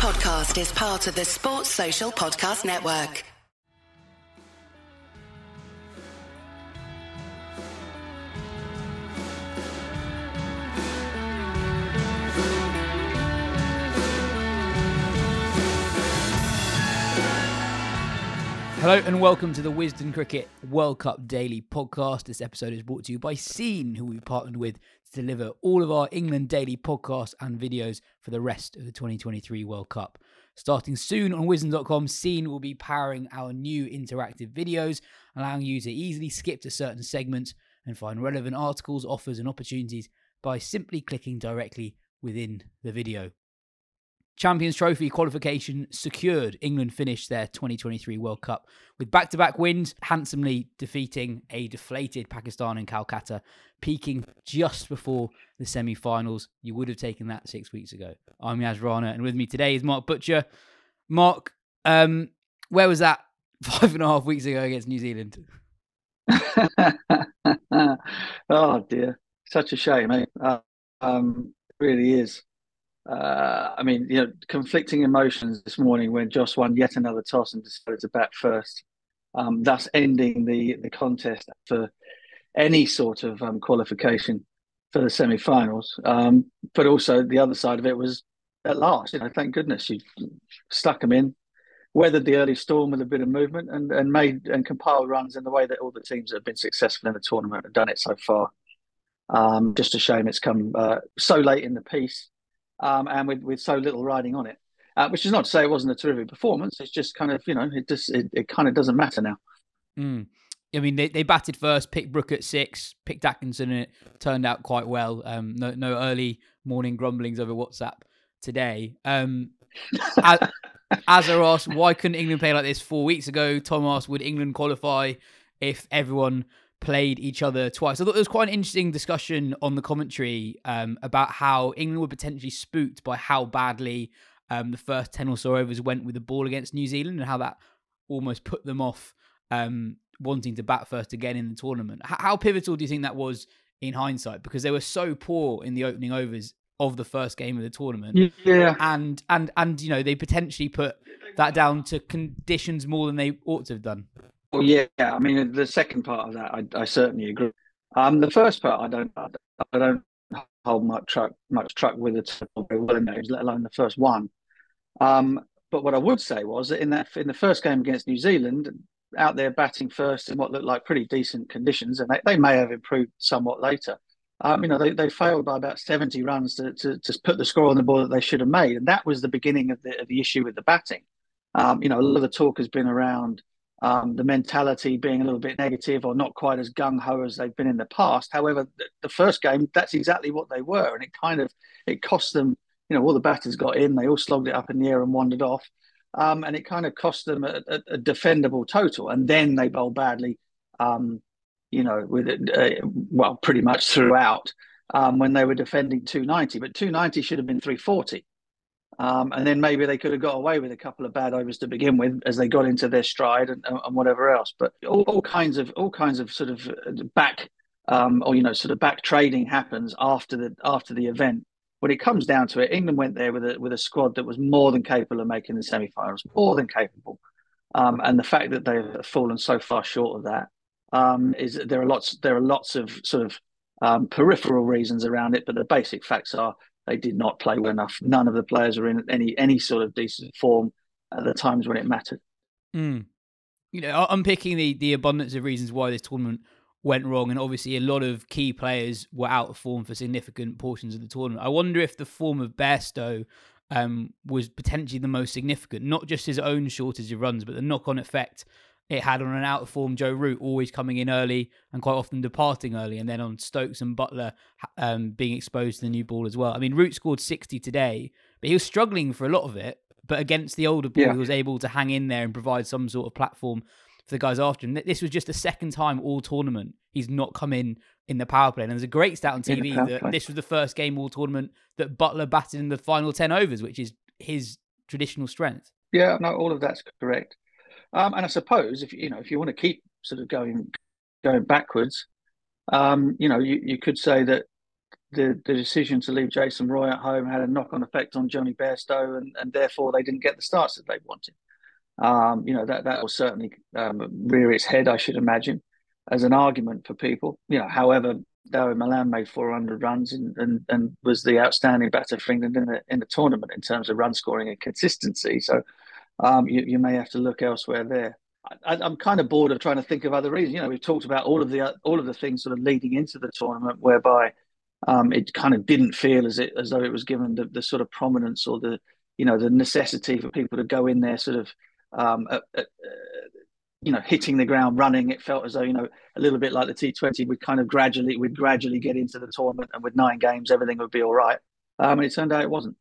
podcast is part of the Sports Social Podcast Network. Hello and welcome to the Wisden Cricket World Cup Daily Podcast. This episode is brought to you by SEEEN, who we've partnered with to deliver all of our England Daily podcasts and videos for the rest of the 2023 World Cup. Starting soon on Wisden.com, SEEEN will be powering our new interactive videos, allowing you to easily skip to certain segments and find relevant articles, offers, and opportunities by simply clicking directly within the video. Champions Trophy qualification secured. England finished their 2023 World Cup with back to back wins, handsomely defeating a deflated Pakistan in Calcutta, peaking just before the semi finals. You would have taken that six weeks ago. I'm Yas Rana, and with me today is Mark Butcher. Mark, um, where was that five and a half weeks ago against New Zealand? oh, dear. Such a shame, eh? Uh, um, really is uh, I mean, you know, conflicting emotions this morning when Jos won yet another toss and decided to bat first, um, thus ending the the contest for any sort of um, qualification for the semi-finals. Um, but also the other side of it was at last, you know, thank goodness you stuck them in, weathered the early storm with a bit of movement, and and made and compiled runs in the way that all the teams that have been successful in the tournament have done it so far. Um, just a shame it's come uh, so late in the piece um, and with, with so little riding on it. Uh, which is not to say it wasn't a terrific performance. It's just kind of you know it just it, it kind of doesn't matter now. Mm. I mean, they, they batted first, picked Brook at six, picked Atkinson, and it turned out quite well. Um, no, no early morning grumblings over WhatsApp today. Um, Azar asked, why couldn't England play like this four weeks ago? Tom asked, would England qualify if everyone played each other twice. I thought there was quite an interesting discussion on the commentary um, about how England were potentially spooked by how badly um, the first 10 or so overs went with the ball against New Zealand and how that almost put them off um, wanting to bat first again in the tournament. H- how pivotal do you think that was in hindsight? Because they were so poor in the opening overs of the first game of the tournament. Yeah. And and and you know, they potentially put that down to conditions more than they ought to have done. Well, yeah, I mean the second part of that, I, I certainly agree. Um, the first part, I don't, I don't hold much truck, much truck with it well in those, let alone the first one. Um, but what I would say was that in that in the first game against New Zealand, out there batting first in what looked like pretty decent conditions, and they, they may have improved somewhat later. Um, you know, they, they failed by about 70 runs to, to, to put the score on the board that they should have made. And that was the beginning of the, of the issue with the batting. Um, you know, a lot of the talk has been around um, the mentality being a little bit negative or not quite as gung ho as they've been in the past. However, the, the, first game, that's exactly what they were, and it kind of it cost them. You know, all the batters got in, they all slogged it up in the air and wandered off, um, and it kind of cost them a, a, a, defendable total. And then they bowled badly, um, you know, with it, uh, well, pretty much throughout um, when they were defending 290, but 290 should have been 340. Um, and then maybe they could have got away with a couple of bad overs to begin with as they got into their stride and, and whatever else. But all, all, kinds of all kinds of sort of uh, back um, or you know sort of back trading happens after the after the event. When it comes down to it, England went there with a with a squad that was more than capable of making the semi-finals, more than capable. Um, and the fact that they've fallen so far short of that um, is there are lots there are lots of sort of um, peripheral reasons around it, but the basic facts are they did not play well enough. None of the players were in any any sort of decent form at the times when it mattered. Mm. You know, I unpicking the the abundance of reasons why this tournament went wrong, and obviously a lot of key players were out of form for significant portions of the tournament. I wonder if the form of Bairstow um, was potentially the most significant, not just his own shortage of runs, but the knock on effect it had on an out of form Joe Root, always coming in early and quite often departing early, and then on Stokes and Buttler um, being exposed to the new ball as well. I mean, Root scored 60 today, but he was struggling for a lot of it. But against the older ball, yeah. he was able to hang in there and provide some sort of platform for the guys after him. This was just the second time all tournament he's not come in in the power play. And there's a great stat on TV that this was the first game all tournament that Buttler batted in the final 10 overs, which is his traditional strength. Yeah, no, all of that's correct. Um, and I suppose if you know if you want to keep sort of going going backwards, um, you know, you, you could say that the, the decision to leave Jason Roy at home had a knock on effect on Johnny Bairstow, and, and therefore they didn't get the starts that they wanted. Um, you know that that will certainly um, rear its head, I should imagine, as an argument for people. You know, however, Dawid Malan made 400 runs and, and, and was the outstanding batter for England in the in the tournament in terms of run scoring and consistency. So um, you, you may have to look elsewhere there. I, am kind of bored of trying to think of other reasons. You know, we've talked about all of the all of the things sort of leading into the tournament, whereby um, it kind of didn't feel as it as though it was given the, the sort of prominence or the you know the necessity for people to go in there sort of um, uh, uh, you know hitting the ground running. It felt as though you know a little bit like the T20, we'd kind of gradually we'd gradually get into the tournament, and with nine games, everything would be all right. Um, and it turned out it wasn't.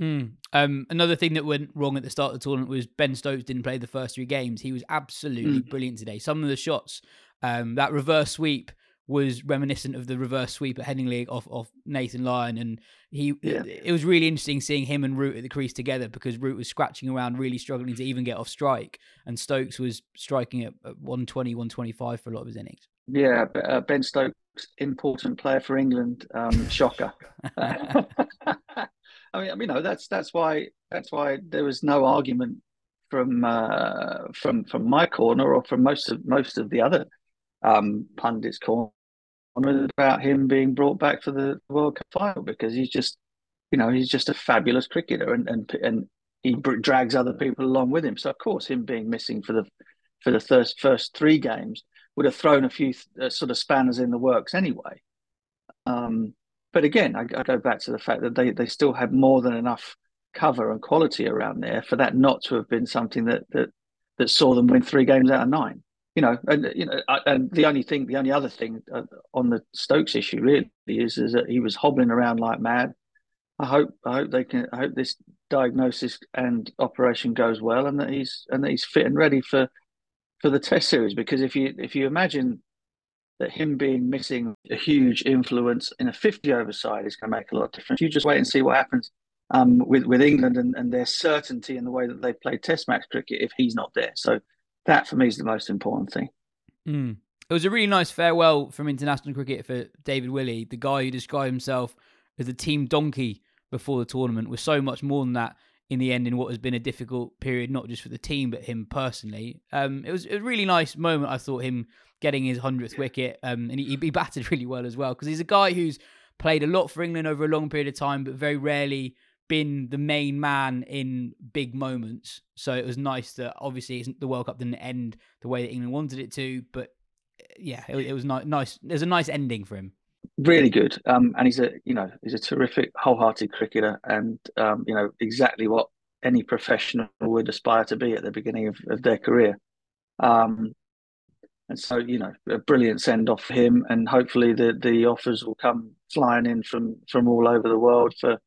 Mm. Um, another thing that went wrong at the start of the tournament was Ben Stokes didn't play the first three games. He was absolutely mm. brilliant today. Some of the shots, um, that reverse sweep was reminiscent of the reverse sweep at Headingley off, off Nathan Lyon. And he yeah. it was really interesting seeing him and Root at the crease together because Root was scratching around, really struggling to even get off strike. And Stokes was striking at, at 120, 125 for a lot of his innings. Yeah, uh, Ben Stokes, important player for England. Um, shocker. I mean, you know, that's that's why that's why there was no argument from uh, from from my corner or from most of most of the other um, pundits' corner about him being brought back for the World Cup final because he's just, you know, he's just a fabulous cricketer and and and he drags other people along with him. So of course, him being missing for the for the first first three games would have thrown a few uh, sort of spanners in the works anyway. Um, but again, I, I, go back to the fact that they, they still had more than enough cover and quality around there for that not to have been something that that that saw them win three games out of nine. You know, and you know, and the only thing, the only other thing uh, on the Stokes issue really is is that he was hobbling around like mad. I hope I hope they can. I hope this diagnosis and operation goes well, and that he's and that he's fit and ready for for the Test series. Because if you if you imagine that him being missing a huge influence in a 50 over side is going to make a lot of difference. You just wait and see what happens um, with, with England and, and their certainty in the way that they play Test match cricket if he's not there. So that for me is the most important thing. Mm. It was a really nice farewell from international cricket for David Willey, the guy who described himself as a team donkey before the tournament, was so much more than that in the end in what has been a difficult period, not just for the team but him personally. Um, it was a really nice moment. I thought him getting his hundredth wicket, um, and he, he batted really well as well because he's a guy who's played a lot for England over a long period of time, but very rarely been the main man in big moments. So it was nice that obviously the World Cup didn't end the way that England wanted it to, but yeah, it, it was nice. There's a nice ending for him. Really good, um, and he's a you know he's a terrific wholehearted cricketer, and um, you know exactly what any professional would aspire to be at the beginning of, of their career. Um, and so, you know, a brilliant send off for him, and hopefully the the offers will come flying in from from all over the world for,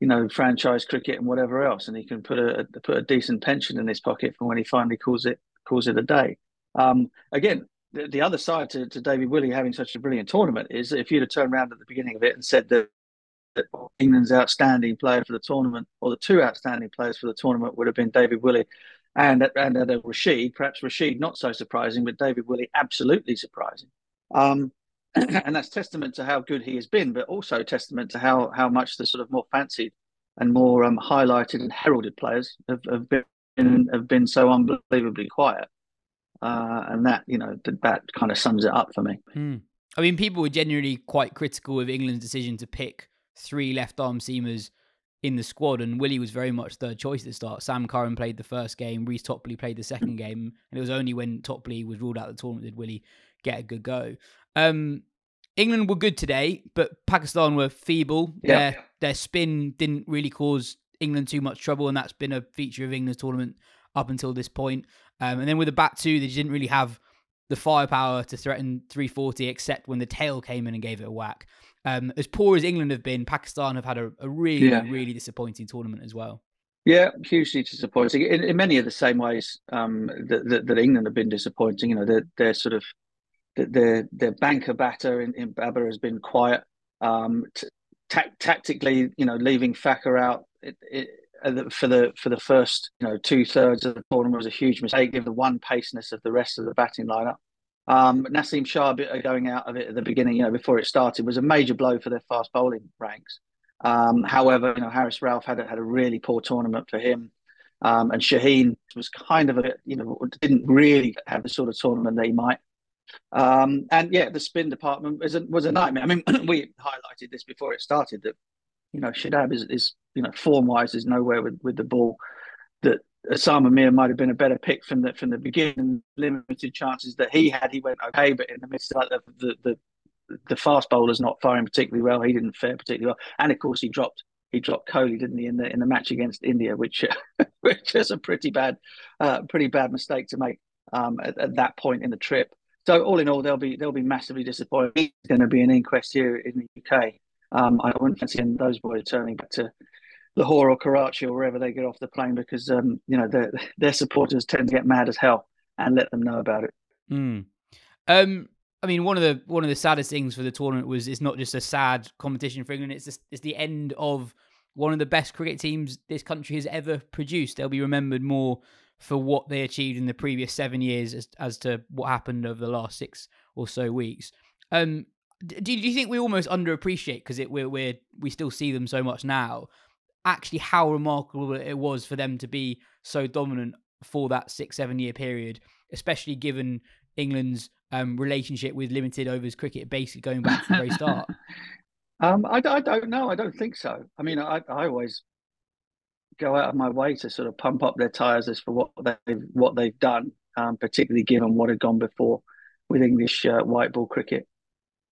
you know, franchise cricket and whatever else, and he can put a put a decent pension in his pocket for when he finally calls it calls it a day. Um, again, the, the other side to, to David Willey having such a brilliant tournament is if you'd have turned around at the beginning of it and said that, that England's outstanding player for the tournament, or the two outstanding players for the tournament, would have been David Willey and and uh, Rashid, perhaps Rashid not so surprising, but David Willey absolutely surprising. Um, and that's testament to how good he has been, but also testament to how how much the sort of more fancied and more um, highlighted and heralded players have, have been have been so unbelievably quiet. Uh, and that you know that, that kind of sums it up for me. Hmm. I mean, people were genuinely quite critical of England's decision to pick three left arm seamers in the squad, and Willey was very much third choice at the start. Sam Curran played the first game, Reece Topley played the second game, and it was only when Topley was ruled out of the tournament did Willey get a good go. Um, England were good today, but Pakistan were feeble. Yeah. Their their spin didn't really cause England too much trouble, and that's been a feature of England's tournament up until this point. Um, and then with the bat two, they didn't really have the firepower to threaten 340, except when the tail came in and gave it a whack. Um, as poor as England have been, Pakistan have had a, a really, yeah. really disappointing tournament as well. Yeah, hugely disappointing in, in many of the same ways um, that, that, that, England have been disappointing. You know, they're, they're sort of their their banker batter in, in Babar has been quiet. Um, t- t- tactically, you know, leaving Fakhar out it, it, for the for the first you know two thirds of the tournament was a huge mistake. Given the one paceness of the rest of the batting lineup, Um, Naseem Shah going out of it at the beginning, you know, before it started, was a major blow for their fast bowling ranks. Um, however, you know, Haris Rauf had a, had a really poor tournament for him. Um, and Shaheen was kind of a, you know, didn't really have the sort of tournament that he might. Um, and yeah, the spin department was a, was a nightmare. I mean, we highlighted this before it started that, you know, Shadab is, is you know, form wise is nowhere with, with the ball. That Usama Mir might have been a better pick from the from the beginning. Limited chances that he had, he went okay, but in the midst of the, the the fast bowler's not firing particularly well. He didn't fare particularly well, and of course he dropped he dropped Kohli, didn't he, in the in the match against India, which which is a pretty bad uh, pretty bad mistake to make um, at, at, that point in the trip. So all in all, they'll be they'll be massively disappointed. It's going to be an inquest here in the UK. Um, I wouldn't fancy those boys turning back to Lahore or Karachi or wherever they get off the plane because um, you know their their supporters tend to get mad as hell and let them know about it. Mm. Um, I mean, one of the one of the saddest things for the tournament was it's not just a sad competition for England. It's just, it's the end of one of the best cricket teams this country has ever produced. They'll be remembered more for what they achieved in the previous seven years as, as to what happened over the last six or so weeks. Um, do, you think we almost underappreciate because it we're, we're we still see them so much now? Actually, how remarkable it was for them to be so dominant for that six seven year period, especially given England's um, relationship with limited overs cricket, basically going back to the very start? um, I, I don't know. I don't think so. I mean, I, I always go out of my way to sort of pump up their tyres as for what they've what they've done, um, particularly given what had gone before with English uh, white ball cricket.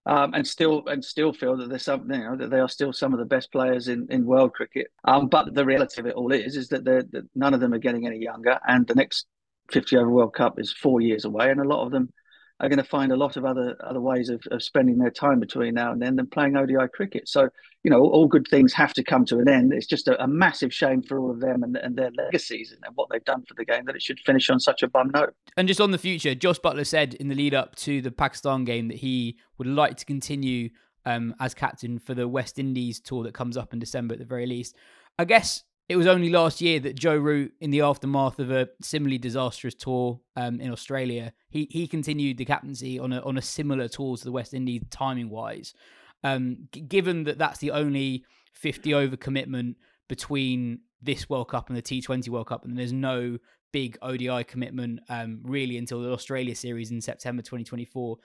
Um, and still and still feel that there's some you know that they are still some of the best players in, in world cricket. Um, but the reality of it all is is that, that none of them are getting any younger, and the next 50 over World Cup is four years away, and a lot of them are going to find a lot of other other ways of, of spending their time between now and then than playing ODI cricket. So, you know, all good things have to come to an end. It's just a, a massive shame for all of them and, and their legacies and what they've done for the game that it should finish on such a bum note. And just on the future, Jos Buttler said in the lead up to the Pakistan game that he would like to continue um, as captain for the West Indies tour that comes up in December at the very least. I guess it was only last year that Joe Root, in the aftermath of a similarly disastrous tour um, in Australia, he he continued the captaincy on a on a similar tour to the West Indies timing wise. Um, g- given that that's the only 50 over commitment between this World Cup and the T20 World Cup, and there's no big ODI commitment um, really until the Australia series in September 2024.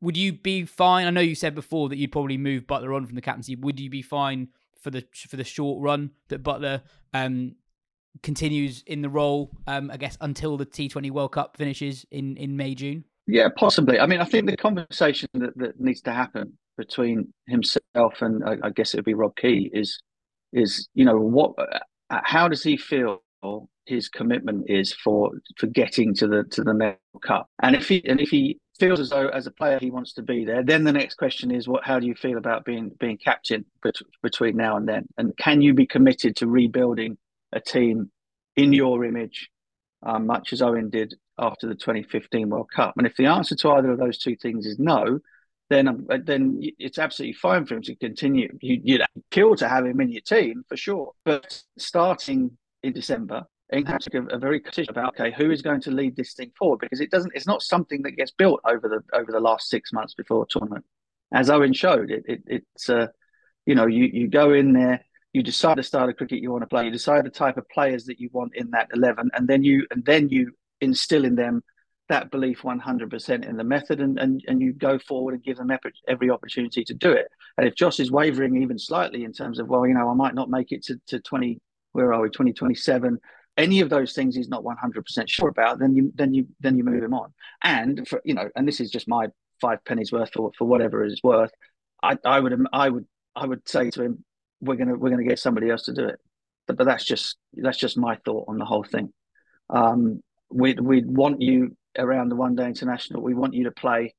Would you be fine? I know you said before that you'd probably move Buttler on from the captaincy. Would you be fine for the for the short run that Buttler um, continues in the role, um, I guess, until the T20 World Cup finishes in, in May, June? Yeah, possibly. I mean, I think the conversation that, that needs to happen between himself and I, I guess it would be Rob Key is is you know what uh, how does he feel his commitment is for for getting to the to the next cup and if he and if he feels as though as a player he wants to be there. Then the next question is, what? How do you feel about being being captain bet- between now and then? And can you be committed to rebuilding a team in your image, um, much as Eoin did after the 2015 World Cup? And if the answer to either of those two things is no, then um, then it's absolutely fine for him to continue. You, would kill to have him in your team for sure, but starting in December England took a, a very decision about okay, who is going to lead this thing forward because it doesn't. It's not something that gets built over the over the last six months before a tournament. As Eoin showed, it, it it's uh, you know you you go in there, you decide the style of cricket you want to play, you decide the type of players that you want in that eleven, and then you and then you instill in them that belief 100% in the method and, and, and you go forward and give them every opportunity to do it. And if Josh is wavering even slightly in terms of, well, you know, I might not make it to, to 20, where are we, 2027, any of those things he's not 100% sure about, then you then you then you move him on. And for you know, and this is just my five pennies worth for, for whatever it's worth. I, I would I would I would say to him, we're gonna we're gonna get somebody else to do it. But but that's just that's just my thought on the whole thing. Um, we we want you around the one day international. We want you to play.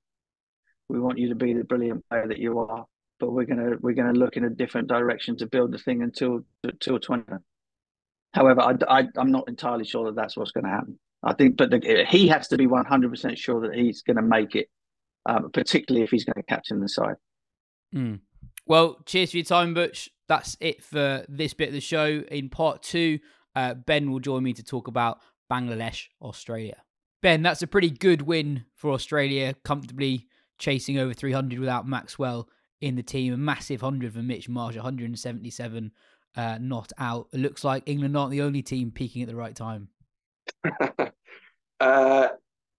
We want you to be the brilliant player that you are. But we're gonna we're gonna look in a different direction to build the thing until until twenty. However, I, am not entirely sure that that's what's going to happen. I think, but the, he has to be 100% sure that he's going to make it, um, particularly if he's going to captain the side. Mm. Well, cheers for your time, Butch. That's it for this bit of the show. In part two, uh, Ben will join me to talk about Bangladesh, Australia. Ben, that's a pretty good win for Australia, comfortably chasing over 300 without Maxwell in the team. A massive 100 for Mitch Marsh, 177 uh, not out. It looks like England aren't the only team peaking at the right time. uh,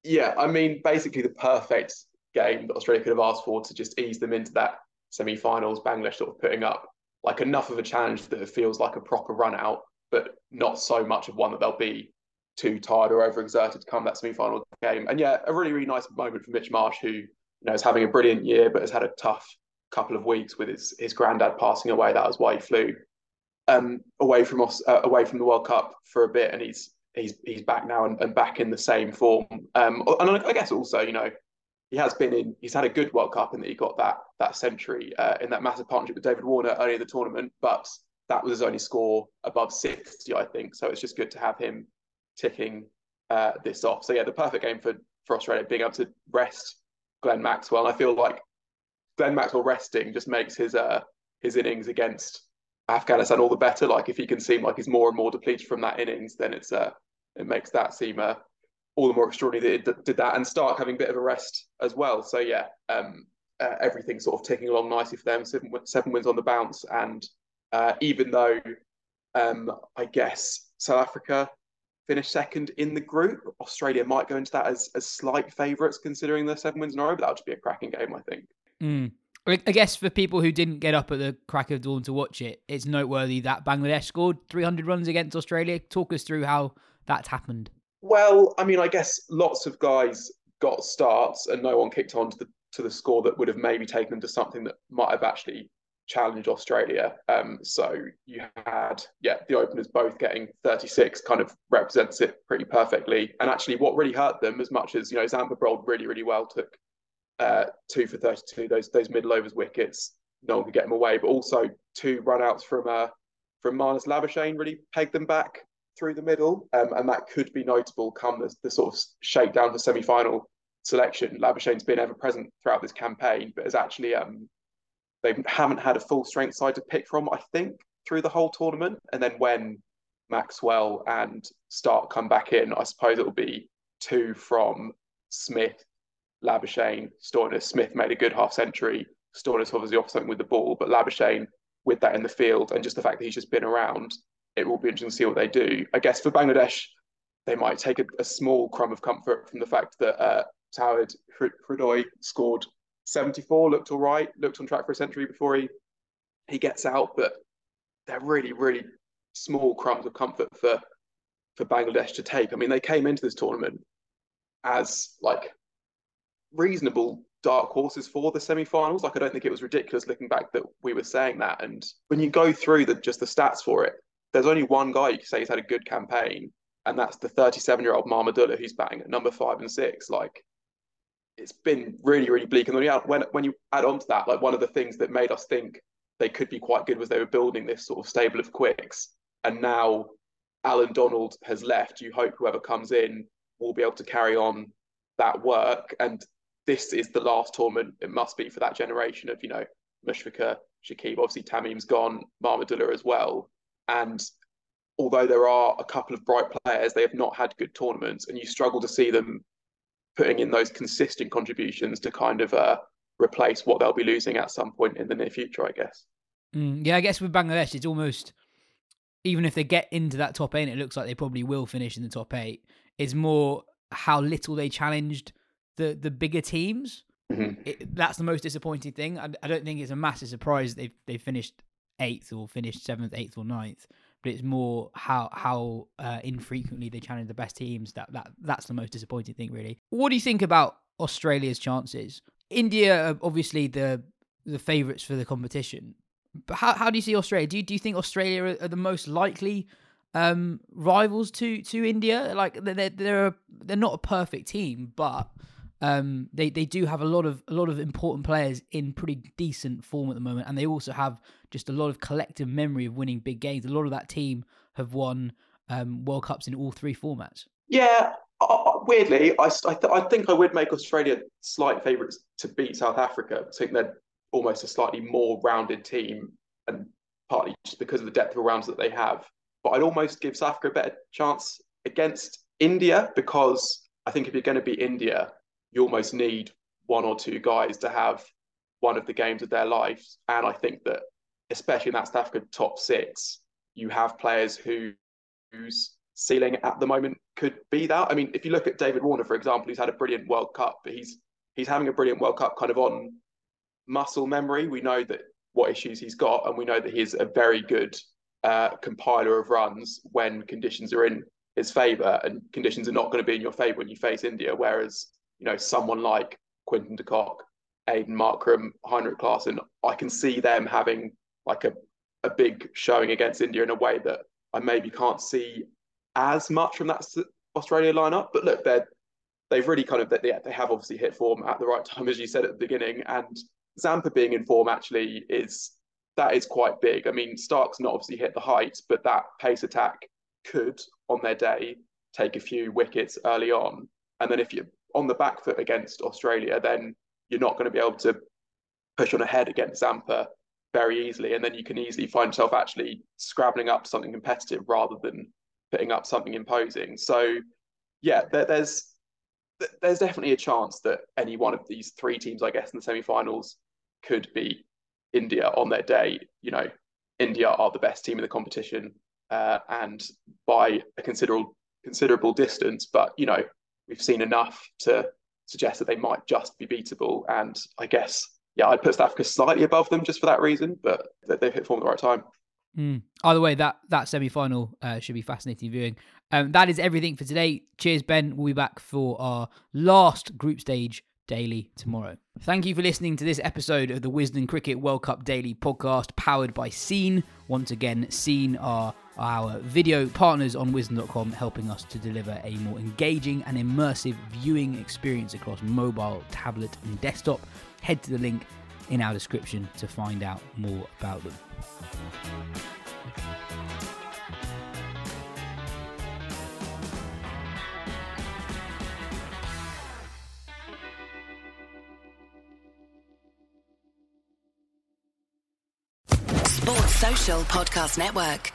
yeah, I mean, basically the perfect game that Australia could have asked for to just ease them into that semi-finals. Bangladesh sort of putting up like enough of a challenge that it feels like a proper run out, but not so much of one that they'll be too tired or overexerted to come that semi-final game. And yeah, a really really nice moment for Mitch Marsh, who you know is having a brilliant year, but has had a tough couple of weeks with his his granddad passing away. That was why he flew um, away from us, uh, away from the World Cup for a bit, and he's he's he's back now and, and back in the same form. Um, and I guess also, you know, he has been in. He's had a good World Cup in that he got that that century uh, in that massive partnership with David Warner early in the tournament, but that was his only score above sixty, I think. So it's just good to have him ticking uh, this off. So yeah, the perfect game for for Australia being able to rest Glenn Maxwell. And I feel like Glenn Maxwell resting just makes his uh his innings against Afghanistan all the better. Like if he can seem like he's more and more depleted from that innings, then it's uh it makes that seem uh, all the more extraordinary that it did that and Starc having a bit of a rest as well. So yeah, um, uh, everything sort of ticking along nicely for them. Seven, seven wins on the bounce, and uh, even though um, I guess South Africa finished second in the group, Australia might go into that as, as slight favourites considering their seven wins in a row. But that would be a cracking game, I think. Mm. I guess for people who didn't get up at the crack of dawn to watch it, it's noteworthy that Bangladesh scored 300 runs against Australia. Talk us through how that's happened. Well, I mean, I guess lots of guys got starts and no one kicked on to the to the score that would have maybe taken them to something that might have actually challenged Australia. Um, so you had, yeah, the openers both getting 36 kind of represents it pretty perfectly. And actually, what really hurt them, as much as you know, Zampa bowled really, really well, took uh, two for 32, those those middle overs wickets, no one could get them away, but also two run outs from uh, from Marnus Labuschagne really pegged them back through the middle, um, and that could be notable come the, the sort of shakedown for semi final selection. Labuschagne's been ever present throughout this campaign, but has actually um, they haven't had a full strength side to pick from, I think, through the whole tournament. And then when Maxwell and Starc come back in, I suppose it will be two from Smith, Labuschagne, Stoinis. Smith made a good half century. Stoinis obviously off something with the ball, but Labuschagne with that in the field and just the fact that he's just been around, it will be interesting to see what they do. I guess for Bangladesh, they might take a, a small crumb of comfort from the fact that uh, Tawhid Hridoy scored 74, looked all right, looked on track for a century before he he gets out, but they're really, really small crumbs of comfort for for Bangladesh to take. I mean, they came into this tournament as like reasonable dark horses for the semi-finals. Like I don't think it was ridiculous looking back that we were saying that. And when you go through the just the stats for it, there's only one guy you can say he's had a good campaign, and that's the 37-year-old Mahmudullah who's batting at number five and six. Like it's been really, really bleak. And when you add, when when you add on to that, like one of the things that made us think they could be quite good was they were building this sort of stable of quicks, and now Allan Donald has left. You hope whoever comes in will be able to carry on that work. And this is the last tournament it must be for that generation of you know Mushfiqur, Shakib. Obviously, Tamim's gone, Mahmudullah as well. And although there are a couple of bright players, they have not had good tournaments, and you struggle to see them putting in those consistent contributions to kind of uh, replace what they'll be losing at some point in the near future, I guess. Mm, yeah, I guess with Bangladesh, it's almost even if they get into that top eight, it looks like they probably will finish in the top eight. It's more how little they challenged the the bigger teams. Mm-hmm. It, that's the most disappointing thing. I, I, don't think it's a massive surprise they've they finished eighth or finished seventh, eighth or ninth but it's more how how uh, infrequently they challenge the best teams. That that that's the most disappointing thing, really. What do you think about Australia's chances? India are obviously the the favourites for the competition, but how how do you see Australia? Do you, do you think Australia are, are the most likely um, rivals to to India? Like they're they're they're not a perfect team, but um, they they do have a lot of a lot of important players in pretty decent form at the moment, and they also have just a lot of collective memory of winning big games. A lot of that team have won um, World Cups in all three formats. Yeah, uh, weirdly, I, I, th- I, think I would make Australia slight favourites to beat South Africa. I think they're almost a slightly more rounded team, and partly just because of the depth of rounds that they have. But I'd almost give South Africa a better chance against India because I think if you're going to be India, you almost need one or two guys to have one of the games of their lives. And I think that, especially in that South Africa top six, you have players who, whose ceiling at the moment could be that. I mean, if you look at David Warner, for example, he's had a brilliant World Cup, but he's he's having a brilliant World Cup kind of on muscle memory. We know that what issues he's got, and we know that he's a very good uh, compiler of runs when conditions are in his favour, and conditions are not going to be in your favour when you face India. Whereas, you know, someone like Quinton de Kock, Aiden Markram, Heinrich Klaasen, I can see them having like a, a big showing against India in a way that I maybe can't see as much from that Australia lineup. But look, they're they've really kind of yeah, they have obviously hit form at the right time, as you said at the beginning, and Zampa being in form actually is that is quite big. I mean, Starc's not obviously hit the heights, but that pace attack could, on their day, take a few wickets early on. And then if you're on the back foot against Australia, then you're not going to be able to push on ahead against Zampa very easily. And then you can easily find yourself actually scrabbling up something competitive rather than putting up something imposing. So, yeah, there, there's there's definitely a chance that any one of these three teams, I guess, in the semi-finals could be India on their day. You know, India are the best team in the competition, uh, and by a considerable considerable distance. But you know, we've seen enough to suggest that they might just be beatable. And I guess, yeah, I'd put South Africa slightly above them just for that reason, but they've hit form at the right time. Mm. Either way, that that semi final uh, should be fascinating viewing. Um, that is everything for today. Cheers, Ben. We'll be back for our last group stage daily tomorrow. Thank you for listening to this episode of the Wisden Cricket World Cup Daily podcast powered by SEEEN. Once again, SEEEN are our video partners on wisden.com, helping us to deliver a more engaging and immersive viewing experience across mobile, tablet, and desktop. Head to the link in our description to find out more about them. Sports Social Podcast Network.